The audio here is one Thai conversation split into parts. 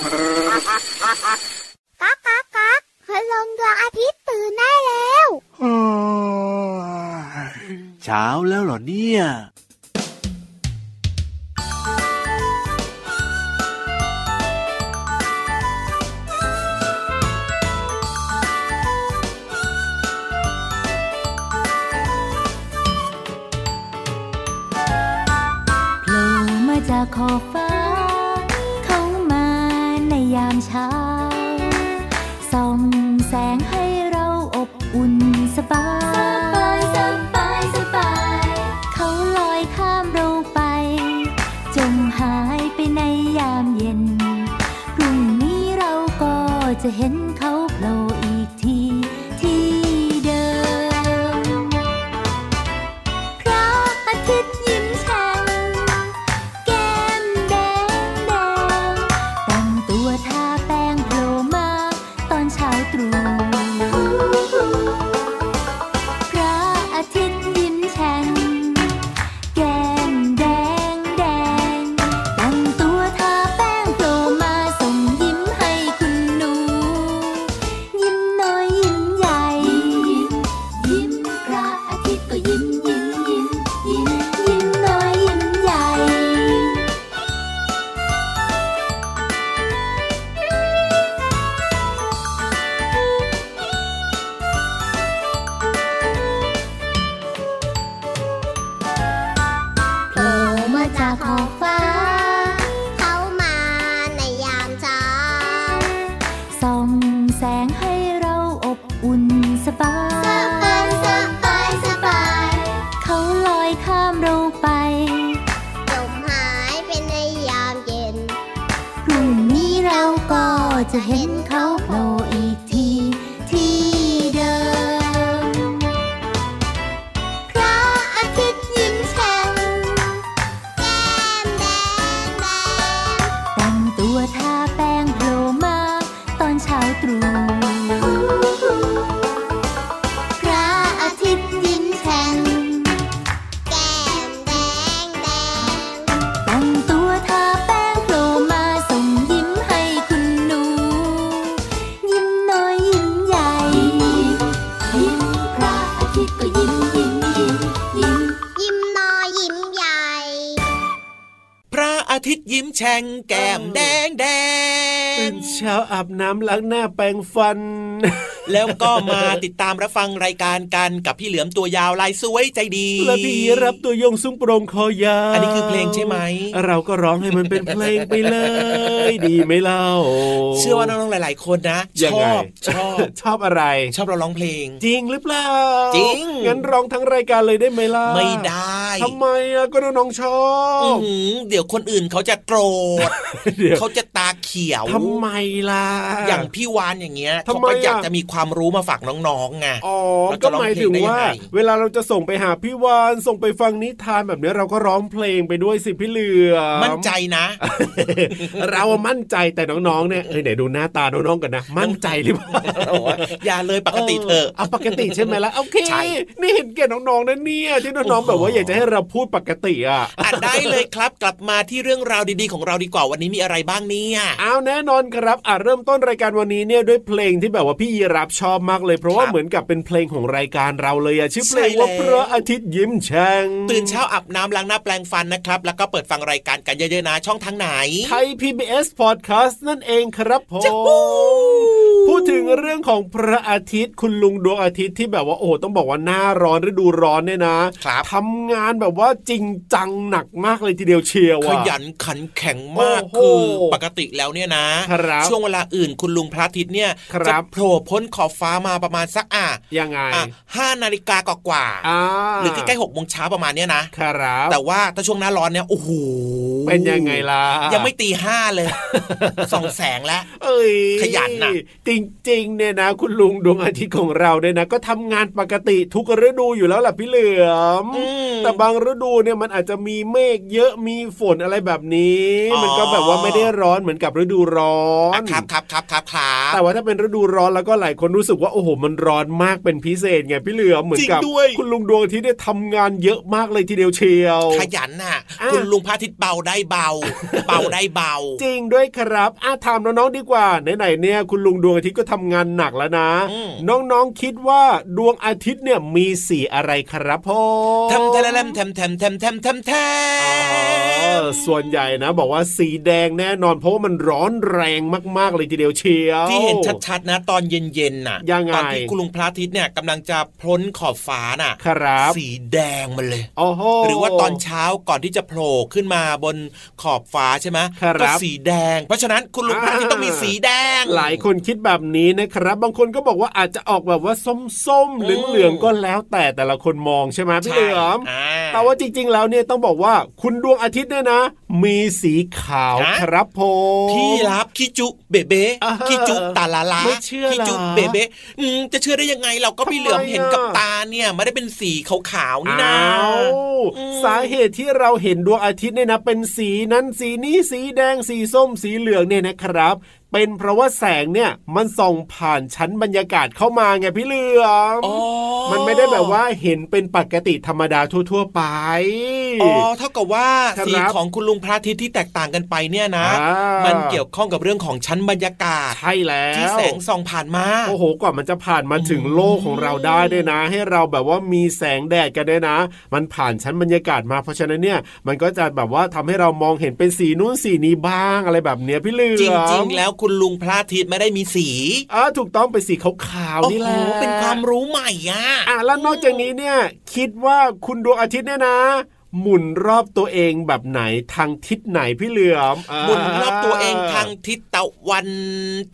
ก๊ากก๊ากก๊ากพลังดวงอาทิตย์ตื่นได้แล้วเช้าแล้วเหรอเนี่ยโผล่มาจากขอบาทิตย์ก็ยิ้มยิ้มยิ้มยิ้มยิ้มน้อยยิ้มใหญ่ พระอาทิตย์ยิ้มแฉ่งแก้มแดงแดงเป็นเช้าอาบน้ำล้างหน้าแปรงฟัน แล้วก็มาติดตามรับฟังรายการกันกับพี่เหลือมตัวยาวลายสวยใจดี และพี่รับตัวยงซุ้งโปรงคอยาวอันนี้คือเพลงใช่ไหม เราก็ร้องให้มันเป็นเพลงไปเลย ดีไหมเล่า เชื่อว่าน้องๆหลาย ๆ คนนะยังชไงอบชอบชอบอะไร ชอบเราร้องเพลง จริงหรือเปล่า จริง งั้นร้องทั้งรายการเลยได้ไหมล่ะ ไม่ได้ทำไมอะก็น้องๆชออื้อบหือเดี๋ยวคนอื่นเขาจะโกรธเดี๋ยวเขาจะตาเขียวทำไมล่ะ อย่างพี่วานอย่างเงี้ยทำเขาไมก็อยากอะจะมีความรู้มาฝากน้องๆไงอ๋อแล้วจะก็หมายถึงว่าร้องเพลงได้ยังไงเวลาเราจะส่งไปหาพี่วานส่งไปฟังนิทานแบบนี้เราก็ร้องเพลงไปด้วยสิพี่เหลือมมั่นใจนะ เราอะมั่นใจแต่น้องๆเนี่ยเอ้ยไหนดูหน้าตาน้องๆกันนะมั่นใจหรือเปล่าอย่าเลยปกติเถอะเอาปกติใช่ไหมล่ะโอเคใช่นี่เห็นแก่น้องๆนะเนี่ยที่น้องๆโอ้โหแบบว่าอยากจะให้เราพูดปกติอะอะได้เลยครับกลับมาที่เรื่องราวดีๆของเราดีกว่าวันนี้มีอะไรบ้างเนี่ยเอาแน่นอนครับอะเริ่มต้นรายการวันนี้เนี่ยด้วยเพลงที่แบบว่าพี่ยีรับชอบมากเลยเพราะว่าครับเหมือนกับเป็นเพลงของรายการเราเลยอะชื่อเพลงว่าใช่พแล้วระอาทิตย์ยิ้มแฉ่งตื่นเช้าอาบน้ำล้างหน้าแปลงฟันนะครับ แล้วก็เปิดฟังรายการกันเยอะๆนะช่องทางไหนไทย PBS Podcast นั่นเองครับผมจะบู๊พูดถึงเรื่องของพระอาทิตย์คุณลุงดวงอาทิตย์ที่แบบว่าโอ้โหต้องบอกว่าหน้าร้อนฤดูร้อนเนี่ยนะครับทำงานแบบว่าจริงจังหนักมากเลยทีเดียวเชียวขอะยันขันแข็งมากโอ้โหคือปกติแล้วเนี่ยนะครับช่วงเวลาอื่นคุณลุงพระอาทิตย์เนี่ยครับจะโผล่พ้นขอบฟ้ามาประมาณสักอะยังไงอะห้านาฬิกากว่าๆอ่าหรือใกล้ๆหกโมงเช้าประมาณเนี้ยนะครับแต่ว่าถ้าช่วงหน้าร้อนเนี่ยโอ้โห เป็นยังไงล่ะ ยังไม่ตีห้าเลยส่องแสงแล้วเอ้ยขยันน่ะจริงๆเนี่ยนะ คุณลุงดวงอาทิตย์ของเราเนี่ยนะ ก็ทำงานปกติทุกฤดูอยู่แล้วล่ะพี่เหลือมอืมแต่บางฤดูเนี่ยมันอาจจะมีเมฆเยอะมีฝนอะไรแบบนี้อ๋อมันก็แบบว่าไม่ได้ร้อนเหมือนกับฤดูร้อนอะครับครับครับครับครับแต่ว่าถ้าเป็นฤดูร้อนแล้วก็หลายคนรู้สึกว่าโอ้โหมันร้อนมากเป็นพิเศษไงพี่เหลือมเหมือนกับจริงด้วยคุณลุงดวงอาทิตย์เนี่ยทำงานเยอะมากเลยทีเดียวเชียว ขยันน่ะอะคุณลุงพระอาทิตย์เบาได้เบา เบาได้เบา จริงด้วยครับอาถามน้องๆดีกว่าไหนๆเนี่ยคุณลุงดวงอาทิตย์ก็ทำงานหนักแล้วนะอืมน้องๆคิดว่าดวงอาทิตย์เนี่ยมีสีอะไรครับพ่อทำแทมแทมแทมแทมแทมแทมแทมแทอ๋อมส่วนใหญ่นะ บอกว่าสีแดงแน่นอนเพราะว่ามันร้อนแรงมากๆเลยทีเดียวเชียวที่เห็นชัดๆนะ ตอนเย็นๆน่ะยังไงตอนที่คุณลุงพระอาทิตย์เนี่ยกำลังจะพ้นขอบฟ้าน่ะครับสีแดงมันเลยโอ้โหหรือว่าตอนเช้าก่อนที่จะโผล่ขึ้นมาบนขอบฟ้าใช่ไหมครับก็สีแดง เพราะฉะนั้นคุณลุงพระอาทิตย์ต้องมีสีแดง หลายคนคิดแบบนี้นะครับ บางคนก็บอกว่าอาจจะออกแบบว่าส้มๆเหลืองๆก็แล้วแต่แต่ละคนมองใช่ไหมพี่ใช่เหลือมอ่าแต่ว่าจริง ๆ แล้วเนี่ยต้องบอกว่าคุณดวงอาทิตย์เนี่ยนะ มีสีขาวฮะครับผมพี่รับคิจุเบเบ้อ่าคิจุตาลาลาไม่เชื่อคิจุเหรอเบเบ้อืมจะเชื่อได้ยังไงเราก็พี่เหลือมทำไมเห็นกับอะตาเนี่ยไม่ได้เป็นสีขาวๆนี่นะอ้าวอืมสาเหตุที่เราเห็นดวงอาทิตย์เนี่ยนะเป็นสีสีนั้นสีนี้สีแดงสีส้มสีเหลืองเนี่ยนะครับ เป็นเพราะว่าแสงเนี่ยมันส่องผ่านชั้นบรรยากาศเข้ามาไงพี่เหลือมอ๋อมันไม่ได้แบบว่าเห็นเป็นปกติธรรมดาทั่ว ๆ ไป อ๋อ เท่ากับว่าครับสีของคุณลุงพระอาทิตย์ที่แตกต่างกันไปเนี่ยนะอ่ามัมันเกี่ยวข้องกับเรื่องของชั้นบรรยากาศ ใช่แล้วที่แสงส่องผ่านมา โอ้โห กว่ามันจะผ่านมาถึงโลกของเราได้ด้วยนะ ให้เราแบบว่ามีแสงแดดกันด้วยนะ มันผ่านชั้นบรรยากาศมา เพราะฉะนั้นเนี่ย มันก็จะแบบว่าทำให้เรามองเห็นเป็นสีนู้นสีนี้บ้างอะไรแบบเนี้ยพี่เหลือมจริงๆแล้วคุณลุงพระอาทิตย์ไม่ได้มีสีอ่าถูกต้องเป็นสีขาวโอ้ๆนี่โหแหละเป็นความรู้ใหม่อะอะแล้วนอกจากนี้เนี่ย คิดว่าคุณดวงอาทิตย์เนี่ยนะ หมุนรอบตัวเองแบบไหนทางทิศไหนพี่เหลือมอ่าหมุนรอบตัวเองทางทิศตะวัน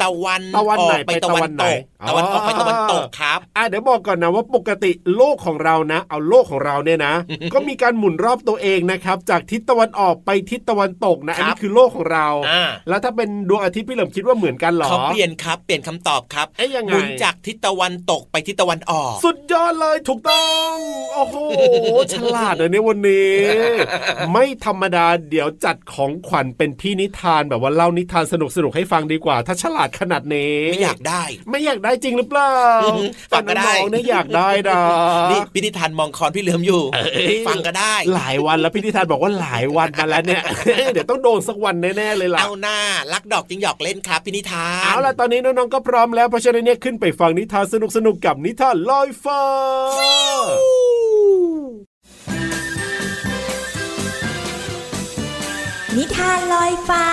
ตะวันตะวันออไหนกไปไปตะตะวัวันนไหนตกตะวันออกไปตะวันตกครับอะเดี๋ยวบอกก่อนนะว่าปกติโลกของเรานะ เอาโลกของเราเนี่ยนะ ก็มีการหมุนรอบตัวเองนะครับ จากทิศตะวันออกไปทิศตะวันตกนะอันครันี้บคือโลกของเราอ่าแล้วถ้าเป็นดวงอาทิตย์พี่เหลิมคิดว่าเหมือนกันเหรอเขาเปลี่ยนครับเปลี่ยนคำตอบครับเอ๊ยยังไงหมุนจากทิศตะวันตกไปทิศตะวันออก สุดยอดเลยถูกต้องโอ้โหฉลาดเลยเนี่ยวันนี้ไม่ธรรมดาเดี๋ยวจัดของขวัญเป็นพี่นิทานแบบว่าเล่านิทานสนุกสนุกๆให้ฟังดีกว่า ถ้าฉลาดขนาดนี้ไม่อยากได้ ไม่อยากได้จริงหรือเปล่าอือหือฟังก็ได้แต่น้องๆเนี่ยอยากได้นะนี่พิธีทานมองคอนพี่เหลือมอยู่เอ้ยฟังก็ได้ หลายวันแล้วพี่นิทานบอกว่าหลายวันมาแล้วเนี่ยเดี๋ยวต้องโดนสักวันแน่ๆเลยล่ะเอาหน้ารักดอกจิงหยอกเล่นครับพินิทานเอาล่ะตอนนี้น้องๆก็พร้อมแล้วเพราะฉะนั้นเนี่ยขึ้นไปฟังนิทานสนุกๆกับนิทานลอยฟ้า นิทานลอยฟ้า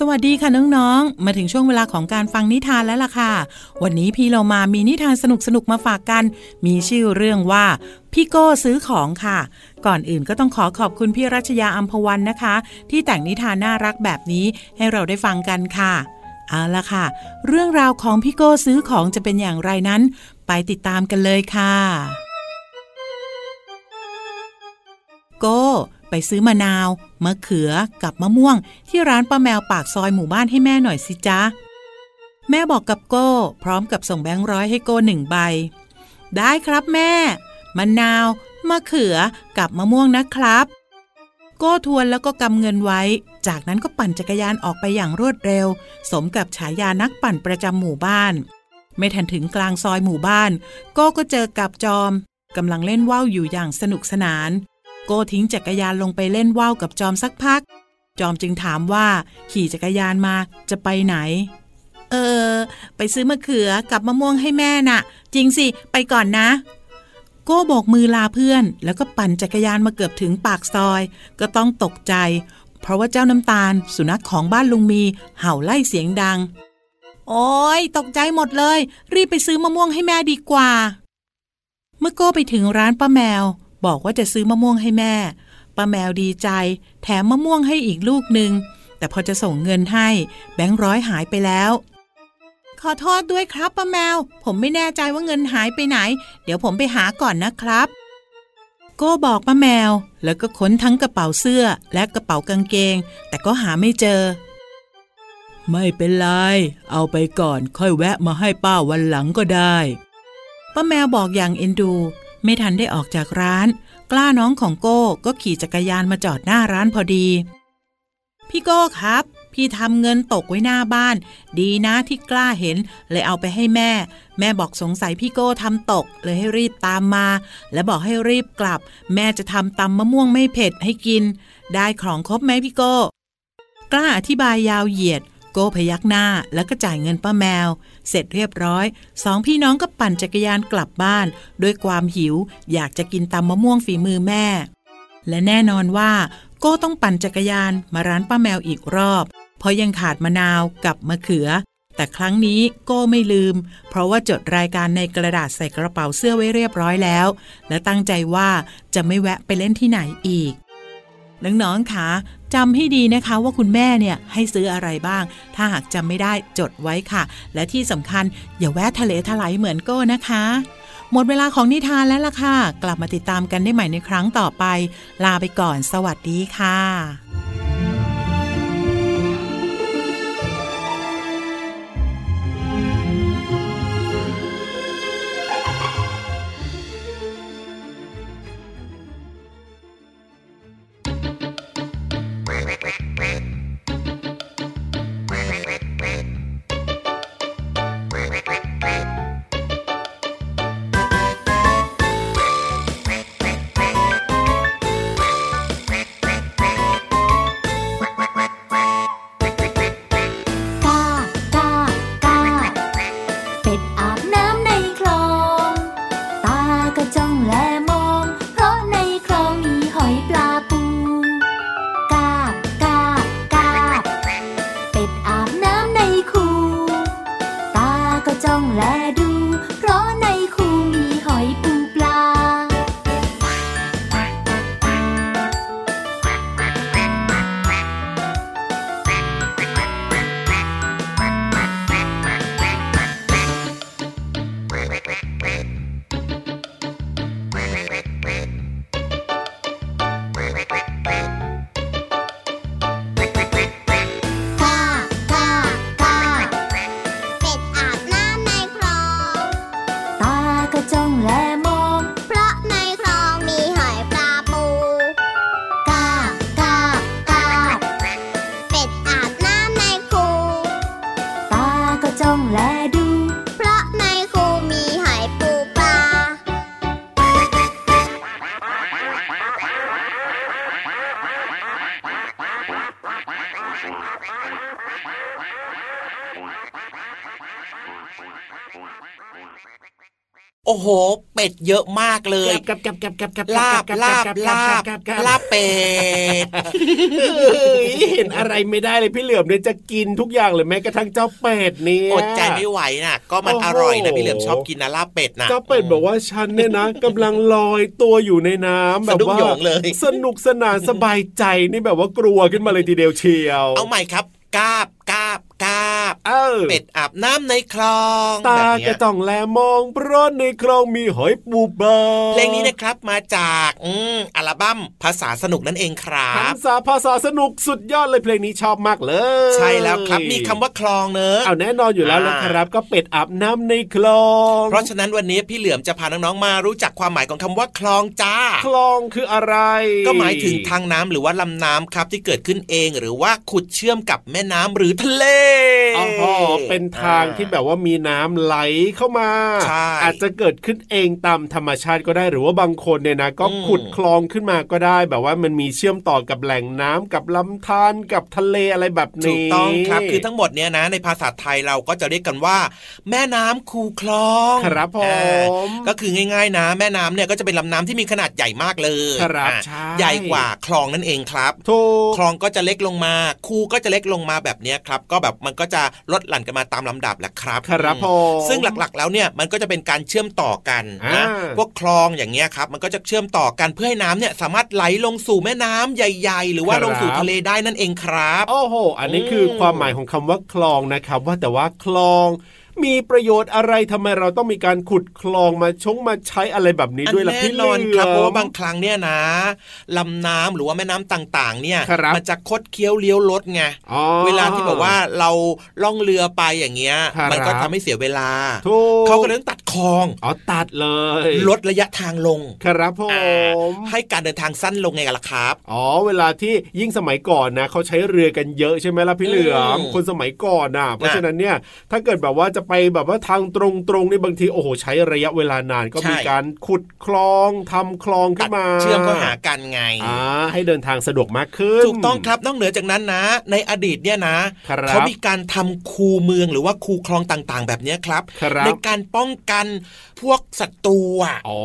สวัสดีค่ะน้องๆ มาถึงช่วงเวลาของการฟังนิทานแล้วล่ะค่ะ วันนี้พี่เรามามีนิทานสนุกๆ มาฝากกัน มีชื่อเรื่องว่าพี่โก้ซื้อของค่ะ ก่อนอื่นก็ต้องขอขอบคุณพี่รัชยาอัมพวันนะคะ ที่แต่งนิทานน่ารักแบบนี้ให้เราได้ฟังกันค่ะเอาละค่ะ เรื่องราวของพี่โก้ซื้อของจะเป็นอย่างไรนั้น ไปติดตามกันเลยค่ะ โก้ไปซื้อมะนาว มะเขือกับมะม่วง ที่ร้านป้าแมวปากซอยหมู่บ้านให้แม่หน่อยสิจ๊ะ แม่บอกกับโก้ พร้อมกับส่งแบงค์ร้อยให้โก้หนึ่งใบ ได้ครับแม่ มะนาว มะเขือกับมะม่วงนะครับ โก้ทวนแล้วก็กำเงินไว้ จากนั้นก็ปั่นจักรยานออกไปอย่างรวดเร็ว สมกับฉายานักปั่นประจำหมู่บ้าน ไม่ทันถึงกลางซอยหมู่บ้าน โก้ก็เจอกับจอมกำลังเล่นว่าวอยู่อย่างสนุกสนาน โก้ทิ้งจักรยานลงไปเล่นว่าวกับจอมสักพัก จอมจึงถามว่าขี่จักรยานมาจะไปไหน เออ ไปซื้อมะเขือกับมะม่วงให้แม่น่ะ จริงสิ ไปก่อนนะ โก้โบกมือลาเพื่อน แล้วก็ปั่นจักรยานมาเกือบถึงปากซอย ก็ต้องตกใจ เพราะว่าเจ้าน้ำตาล สุนัขของบ้านลุงมี เห่าไล่เสียงดัง โอ้ยตกใจหมดเลย รีบไปซื้อมะม่วงให้แม่ดีกว่า เมื่อโก้ไปถึงร้านป้าแมว บอกว่าจะซื้อมะม่วงให้แม่ป้าแมวดีใจ แถมมะม่วงให้อีกลูกหนึ่งแต่พอจะส่งเงินให้ แบงค์ร้อยหายไปแล้ว ขอโทษด้วยครับป้าแมว ผมไม่แน่ใจว่าเงินหายไปไหน เดี๋ยวผมไปหาก่อนนะครับโก้บอกป้าแมว แล้วก็ค้นทั้งกระเป๋าเสื้อและกระเป๋ากางเกง แต่ก็หาไม่เจอ ไม่เป็นไร เอาไปก่อนค่อยแวะมาให้ป้าวันหลังก็ได้ ป้าแมวบอกอย่างเอ็นดู ไม่ทันได้ออกจากร้าน กล้าน้องของโก้ก็ขี่จักรยานมาจอดหน้าร้านพอดี พี่โก้ครับ พี่ทำเงินตกไว้หน้าบ้าน ดีนะที่กล้าเห็น เลยเอาไปให้แม่ แม่บอกสงสัยพี่โก้ทำตก เลยให้รีบตามมา และบอกให้รีบกลับ แม่จะทำตำมะม่วงไม่เผ็ดให้กิน ได้ของครบไหมพี่โก้ กล้าอธิบายยาวเหยียด โก้พยักหน้าแล้วก็จ่ายเงินป้าแมว เสร็จเรียบร้อยสองพี่น้องก็ปั่นจักรยานกลับบ้าน ด้วยความหิว อยากจะกินตำมะม่วงฝีมือแม่ และแน่นอนว่า โก้ต้องปั่นจักรยานมาร้านป้าแมวอีกรอบ เพราะยังขาดมะนาวกับมะเขือ แต่ครั้งนี้โก้ไม่ลืม เพราะว่าจดรายการในกระดาษใส่กระเป๋าเสื้อไว้เรียบร้อยแล้ว และตั้งใจว่าจะไม่แวะไปเล่นที่ไหนอีกน้องๆคะ จำให้ดีนะคะว่าคุณแม่เนี่ยให้ซื้ออะไรบ้าง ถ้าหากจำไม่ได้จดไว้ค่ะ และที่สำคัญอย่าแวะทะเลทลายเหมือนโก้นะคะ หมดเวลาของนิทานแล้วล่ะค่ะ กลับมาติดตามกันได้ใหม่ในครั้งต่อไป ลาไปก่อน สวัสดีค่ะ โห เป็ดเยอะมากเลยกับกับกับกับกับลาบลาบลาบลาบเป็ดเห็นอะไรไม่ได้เลยพี่เหลือมเนี่ยจะกินทุกอย่างเลยแม้กระทั่งเจ้าเป็ดเนี่ยอดใจไม่ไหวน่ะ ก็มันอร่อยนะพี่เหลือมชอบกินนะลาบเป็ดนะเจ้าเป็ดบอกว่าฉันเนี่ยนะกำลังลอยตัวอยู่ในน้ำแบบว่าสนุกสนานสบายใจนี่แบบว่ากลัวขึ้นมาเลยทีเดียวเชียว เอาใหม่ครับกาบกาบกาบ เออเป็ดอาบน้ำในคลอง ตาแบบกเนี้ระยจ่องแลมองเพราะในคลองมีหอยปูปลาเพลงนี้นะครับมาจากอืมอัลบั้มภาษาสนุกนั่นเองครัหับนษาภาษาสนุกสุดยอดเลยเพลงนี้ชอบมากเลย ใช่แล้วครับมีคำว่าคลองเนอะเอาแน่นอนอยู่แล้วอ่าละครับก็เป็ดอาบน้ำในคลอง เพราะฉะนั้นวันนี้พี่เหลือมจะพาน้องๆมารู้จักความหมายของคำว่าคลองจ้า คลองคืออะไร ก็หมายถึงทางน้ำหรือว่าลำน้ำครับที่เกิดขึ้นเอง หรือว่าขุดเชื่อมกับแม่น้ำหรือทะเลอ๋อเป็นทางที่แบบว่ามีน้ำไหลเข้ามาใช่อาจจะเกิดขึ้นเองตามธรรมชาติก็ได้หรือว่าบางคนเนี่ยนะ ก็อืมขุดคลองขึ้นมาก็ได้ แบบว่ามันมีเชื่อมต่อกับแหล่งน้ำกับลำธารกับทะเลอะไรแบบถูนี้กต้องครับคือทั้งหมดเนี้ยนะในภาษาไทยเราก็จะเรียกกันว่า แม่น้ำคูคลองครับผอ่ามก็คือง่าย ๆ นะ แม่น้ำเนี่ยก็จะเป็นลำน้ำที่มีขนาดใหญ่มากเลยครับอะใช่ใหญ่กว่าคลองนั่นเองครับถูกคลองก็จะเล็กลงมาคูก็จะเล็กลงมาแบบเนี้ยครับ ก็แบบมันก็จะลดหลั่นกันมาตามลำดับแหละครับครับผอืมมซึ่งหลักๆ แล้วเนี่ยมันก็จะเป็นการเชื่อมต่อกันนะอ่าพวกคลองอย่างเงี้ยครับมันก็จะเชื่อมต่อกันเพื่อให้น้ำเนี่ยสามารถไหลลงสู่แม่น้ำใหญ่ๆ หรือว่าลงสู่ทะเลได้นั่นเองครับ โอ้โห อันนี้คืออืมความหมายของคำว่าคลองนะครับ ว่าแต่ว่าคลอง มีประโยชน์อะไรทำไมเราต้องมีการขุดคลองมาชงมาใช้อะไรแบบนี้ด้วยล่ะอัพี่แน่นอนครับหเพลืราะอว่าบางครั้งเนี่ยนะลำน้ำหรือว่าแม่น้ำต่างๆ เนี่ยครับมันจะคดเคี้ยวเลี้ยวรถไงอ๋อเวลาที่แบบว่าเราล่องเรือไปอย่างเงี้ยครับมันก็ทำให้เสียเวลาถูกเขาก็เลยต้องตัดคลองอ๋อตัดเลย ลดระยะทางลงครับผอ่ามให้การเดินทางสั้นลงไงกันล่ะครับอ๋อเวลาที่ยิ่งสมัยก่อนนะเขาใช้เรือกันเยอะใช่ไหมล่ะพี่เหลือมอืมคนสมัยก่อนน่ะเพราะฉะนั้นเนี่ยถ้าเกิดแบบว่าจะไปแบบว่าทางตรงๆนี่บางทีโอ้โหใช้ระยะเวลานานก็มีการขุดคลองทำคลองขึ้ตันดมา เชื่อมเข้าหากันไงอ่าให้เดินทางสะดวกมากขึ้น ถูกต้องครับนอกเหนือจากนั้นนะ ในอดีตเนี่ยนะครับเขามีการทำคูเมืองหรือว่าคูคลองต่างๆ แบบเนี้ยครับครับ ในการป้องกันพวกศัตรูอะอ๋อ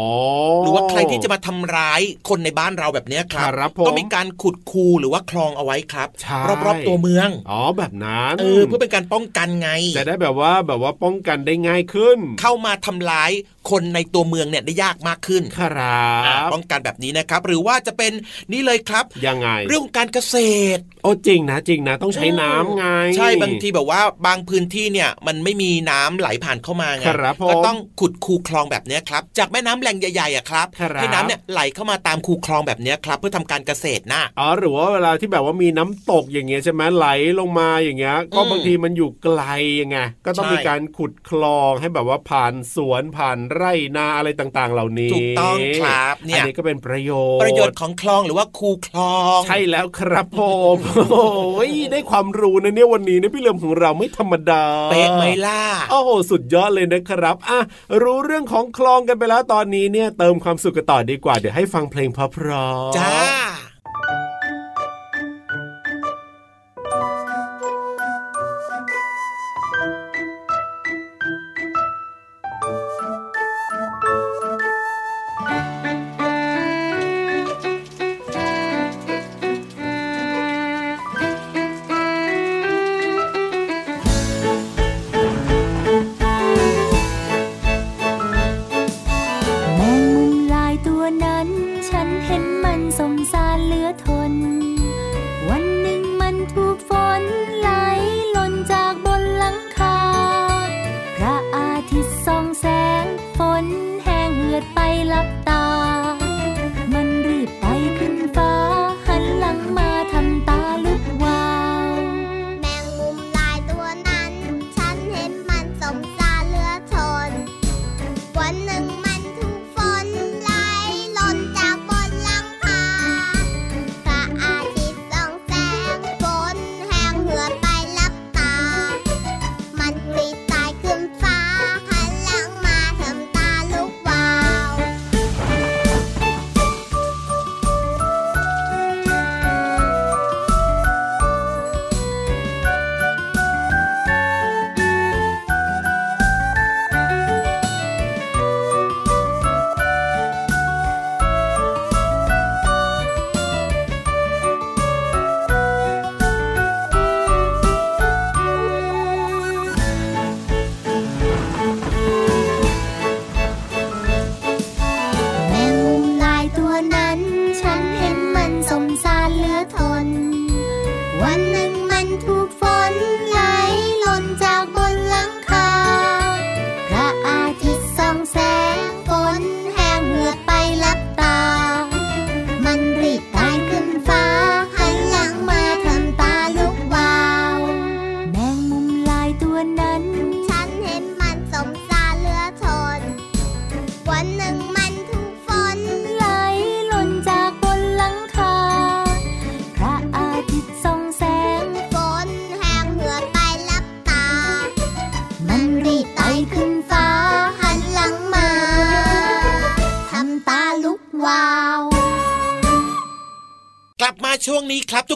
หรือว่าใครที่จะมาทำร้ายคนในบ้านเราแบบเนี้ยครับครับผมก็มีการขุดคูหรือว่าคลองเอาไว้ครับใช่รอบๆตัวเมืองอ๋อแบบนั้นเออเพื่อเป็นการป้องกันไงจะได้แบบว่าแบบว่าป้องกันได้ง่ายขึ้น เข้ามาทำร้ายคนในตัวเมืองเนี่ยได้ยากมากขึ้นครัอ่าบป้องกันแบบนี้นะครับ หรือว่าจะเป็นนี่เลยครับยังไง เรื่องของการเกษตรโอ้จริงนะจริงนะต้องใช้น้ำไงใช่บางทีแบบว่าบางพื้นที่เนี่ยมันไม่มีน้ำไหลผ่านเข้ามาไงครับผมก็ต้องขุดคูคลองแบบเนี้ยครับจากแม่น้ำแหล่งใหญ่ๆอะครับครับให้น้ำเนี่ยไหลเข้ามาตามคูคลองแบบเนี้ยครับ เพื่อทำการเกษตรนะอ๋อหรือว่าเวลาที่แบบว่ามีน้ำตกอย่างเงี้ยใช่ไหมไหลลงมาอย่างเงี้ยก็อืมบางทีมันอยู่ไกลยังไงก็ต้องใช่มีการขุดคลองให้แบบว่าผ่านสวนผ่านไร่นาอะไรต่างๆ เหล่านี้ถูกต้องครับเนี่อัยนนี้ก็เป็นประโยชน์ ประโยชน์ของคลองหรือว่าคูคลอง ใช่แล้วครับผมโอ้ยได้ความรู้นะเนี่ยวันนี้เนี่ยพี่เหลิมของเราไม่ธรรมดาเป๊ะไหมล่ะโอ้โหสุดยอดเลยนะครับอะรู้เรื่องของคลองกันไปแล้วตอนนี้เนี่ยเติมความสุขกันต่อดีกว่าเดี๋ยวให้ฟังเพลงเพราะๆจ้า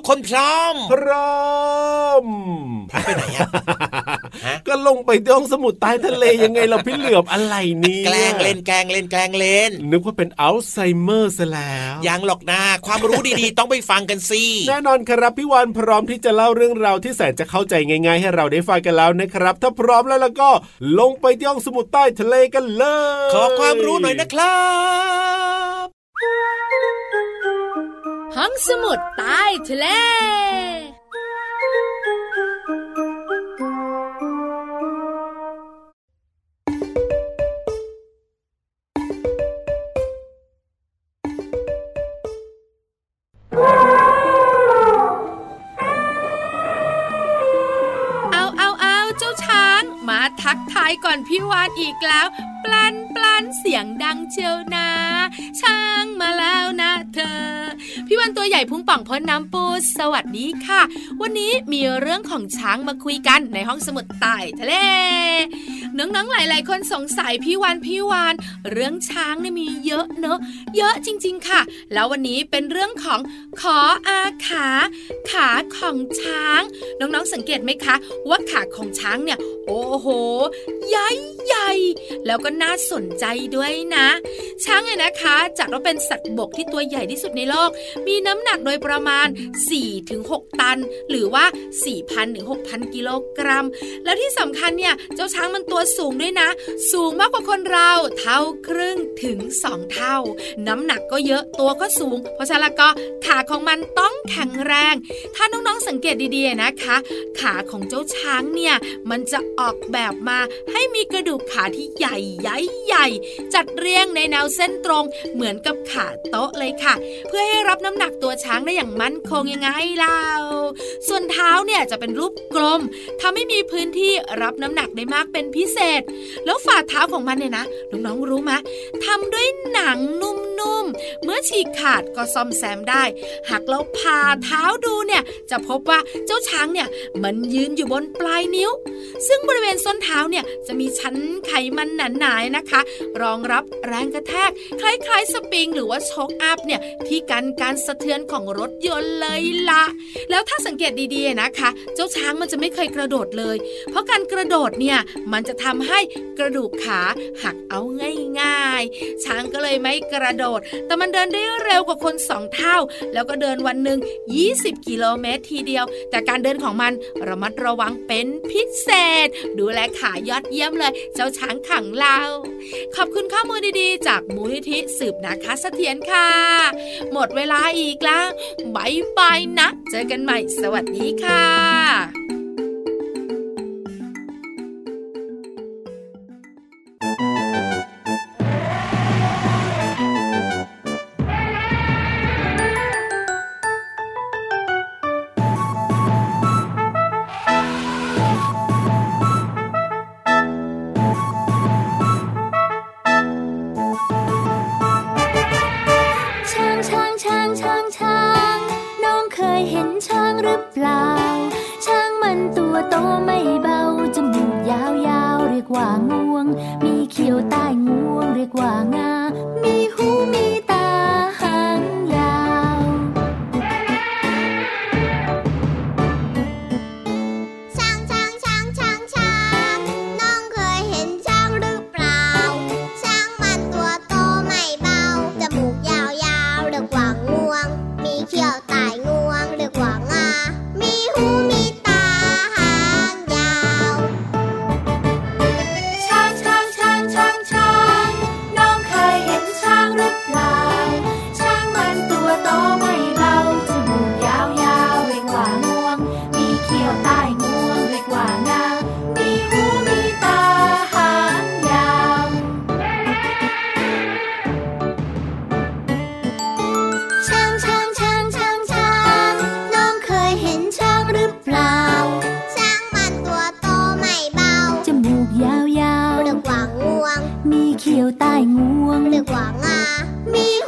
กคนพร้อม พร้อมพร้อมไปไหนอะฮะก็ลงไปที่ห้องสมุดใต้ทะเลยังไงเราพี่เหลือบอะไรเนี่ยแกล้งเล่นแกล้งเล่นแกล้งเล่น นึกว่าเป็นอัลไซเมอร์ซะแล้วยังหรอกนะความรู้ดีๆ ต้องไปฟังกันสิแน่นอนครับพี่วานพร้อมที่จะเล่าเรื่องราวที่แสนจะเข้าใจง่าย ๆ ให้เราได้ฟังกันแล้วนะครับ ถ้าพร้อมแล้วแล้วก็ลงไปที่ห้องสมุดใต้ทะเลกันเลย ขอความรู้หน่อยนะครับ ห้องสมุดใต้ทะเลทักทายก่อนพี่วานอีกแล้ว ปลันปลันเสียงดังเชียวนะช้างมาแล้วนะเธอ พี่วันตัวใหญ่พุงป่องพ้นน้ำปูสวัสดีค่ะ วันนี้มีเรื่องของช้างมาคุยกันในห้องสมุดใต้ทะเลน้องๆหลาย ๆ คนสงสัยพี่วานพี่วานเรื่องช้างเนี่ยมีเยอะเนอะเยอะจริง ๆ ค่ะ แล้ววันนี้เป็นเรื่องของขออาขา ขาของช้าง น้องๆสังเกตไหมคะ ว่าขาของช้างเนี่ย โอ้โหใหญ่ใหญ่แล้วก็น่าสนใจด้วยนะ ช้างเนี่ยนะคะจัดว่าเป็นสัตว์บกที่ตัวใหญ่ที่สุดในโลก มีน้ำหนักโดยประมาณ 4-6 ตัน หรือว่า 4,000ถึง6,000 กิโลกรัม แล้วที่สำคัญเนี่ย เจ้าช้างมันตัวสูงด้วยนะ สูงมากกว่าคนเราเท่าครึ่งถึง 2 เท่า น้ำหนักก็เยอะตัวก็สูง เพราะฉะนั้นก็ขาของมันต้องแข็งแรง ถ้าน้องๆสังเกตดีๆนะคะ ขาของเจ้าช้างเนี่ยมันจะออกแบบมาให้มีกระดูกขาที่ใหญ่ใหญ่ๆจัดเรียงในแนวเส้นตรงเหมือนกับขาโต๊ะเลยค่ะ เพื่อให้รับน้ำหนักตัวช้างได้อย่างมั่นคงยังไงเล่าส่วนเท้าเนี่ยจะเป็นรูปกลมทำให้มีพื้นที่รับน้ำหนักได้มากเป็นพิเศษ แล้วฝ่าเท้าของมันเนี่ยนะน้องๆรู้ไหมทำด้วยหนังนุ่ม ๆเมื่อฉีกขาดก็ซ่อมแซมได้ หากเราผ่าเท้าดูเนี่ยจะพบว่าเจ้าช้างเนี่ยมันยืนอยู่บนปลายนิ้ว ซึ่งบริเวณส้นเท้าเนี่ยจะมีชั้นไขมันหนาๆนะคะ รองรับแรงกระแทก คล้ายๆสปริงหรือว่าช็อคอัพเนี่ยที่กันการสะเทือนของรถยนต์เลยละแล้วถ้าสังเกตดีๆนะคะ เจ้าช้างมันจะไม่เคยกระโดดเลย เพราะการกระโดดเนี่ยมันจะทำให้กระดูกขาหักเอาง่าย ๆ ช้างก็เลยไม่กระโดดแต่มันเดินได้เร็วกว่าคนสองเท่า แล้วก็เดินวันหนึ่ง20 กิโลเมตรทีเดียว แต่การเดินของมันระมัดระวังเป็นพิเศษ ดูแลขายอดเยี่ยมเลย เจ้าช้างขังเรา ขอบคุณข้อมูลดีๆ จากมูลนิธิสืบนาคาเสถียรค่ะ หมดเวลาอีกแล้วบายบายนะ เจอกันใหม่ สวัสดีค่ะ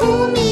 มีหู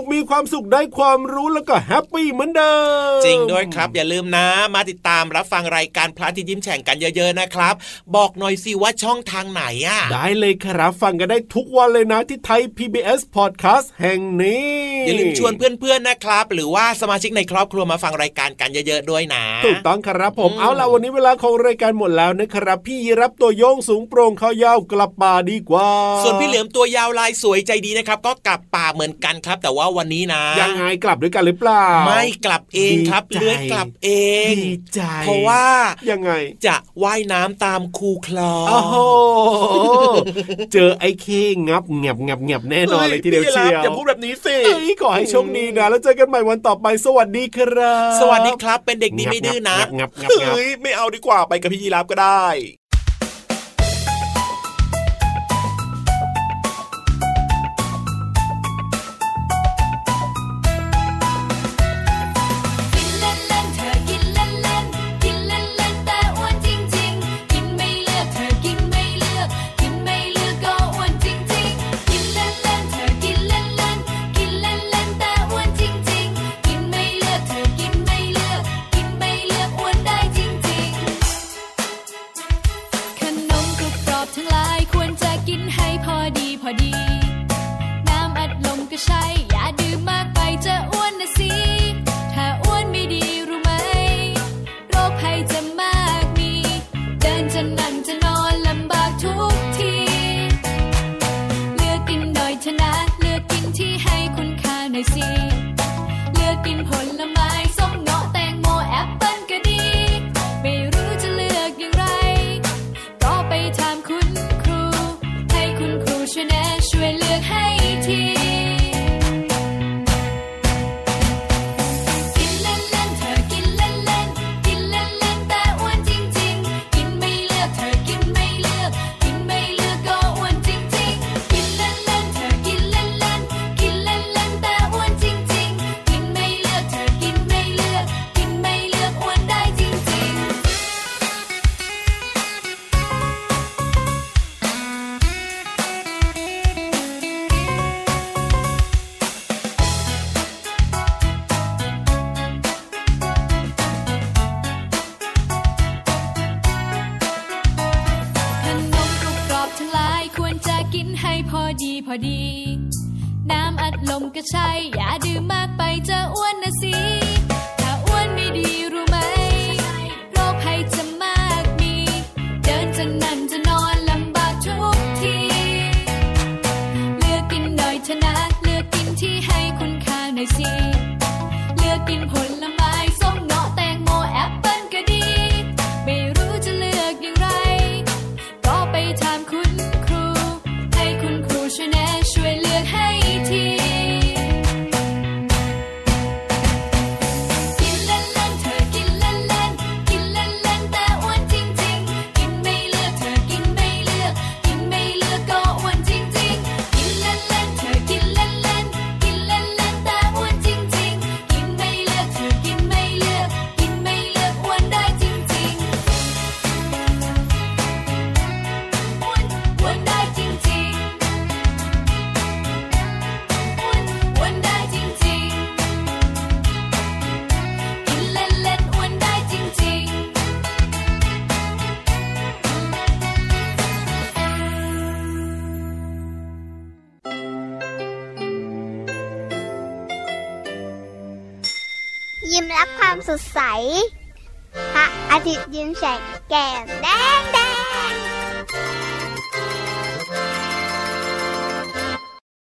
ก็มีความสุขได้ความรู้แล้วก็ happy เหมือนเดิมจริงด้วยครับ อย่าลืมนะ มาติดตามรับฟังรายการพระอาทิตย์ยิ้มแฉ่งกันเยอะๆนะครับ บอกหน่อยสิว่าช่องทางไหนอะได้เลยครับ ฟังกันได้ทุกวันเลยนะที่ไทย PBS Podcast แห่งนี้ อย่าลืมชวนเพื่อนๆนะครับ หรือว่าสมาชิกในครอบครัวมาฟังรายการกันเยอะๆด้วยนะถูกต้องครับผมอืมเอาล่ะวันนี้เวลาของรายการหมดแล้วนะครับ พี่ยีราฟตัวโย่งสูงโปร่งขายาวกลับป่าดีกว่า ส่วนพี่เหลือมตัวยาวลายสวยใจดีนะครับ ก็กลับป่าเหมือนกันครับ แต่ว่าวันนี้นะ ยังไงกลับด้วยกันหรือเปล่า ไม่กลับเองครับดีใจเลื้อยกลับเองดีใจเพราะว่ายังไงจะว่ายน้ำตามคูคลองโอ้โหเจอไอ้เคงับงับงับงับแน่นอนเลยทีเดียวเชียวอย่าพูดแบบนี้สิเอ้ยขอให้โชคดีนะ แล้วเจอกันใหม่วันต่อไปสวัสดีครับ สวัสดีครับเป็นเด็กดีไม่ดื้อนะงับงับงับงับเฮ้ยไม่เอาดีกว่าไปกับพี่ยีราฟก็ได้ เดลม ยิ้ม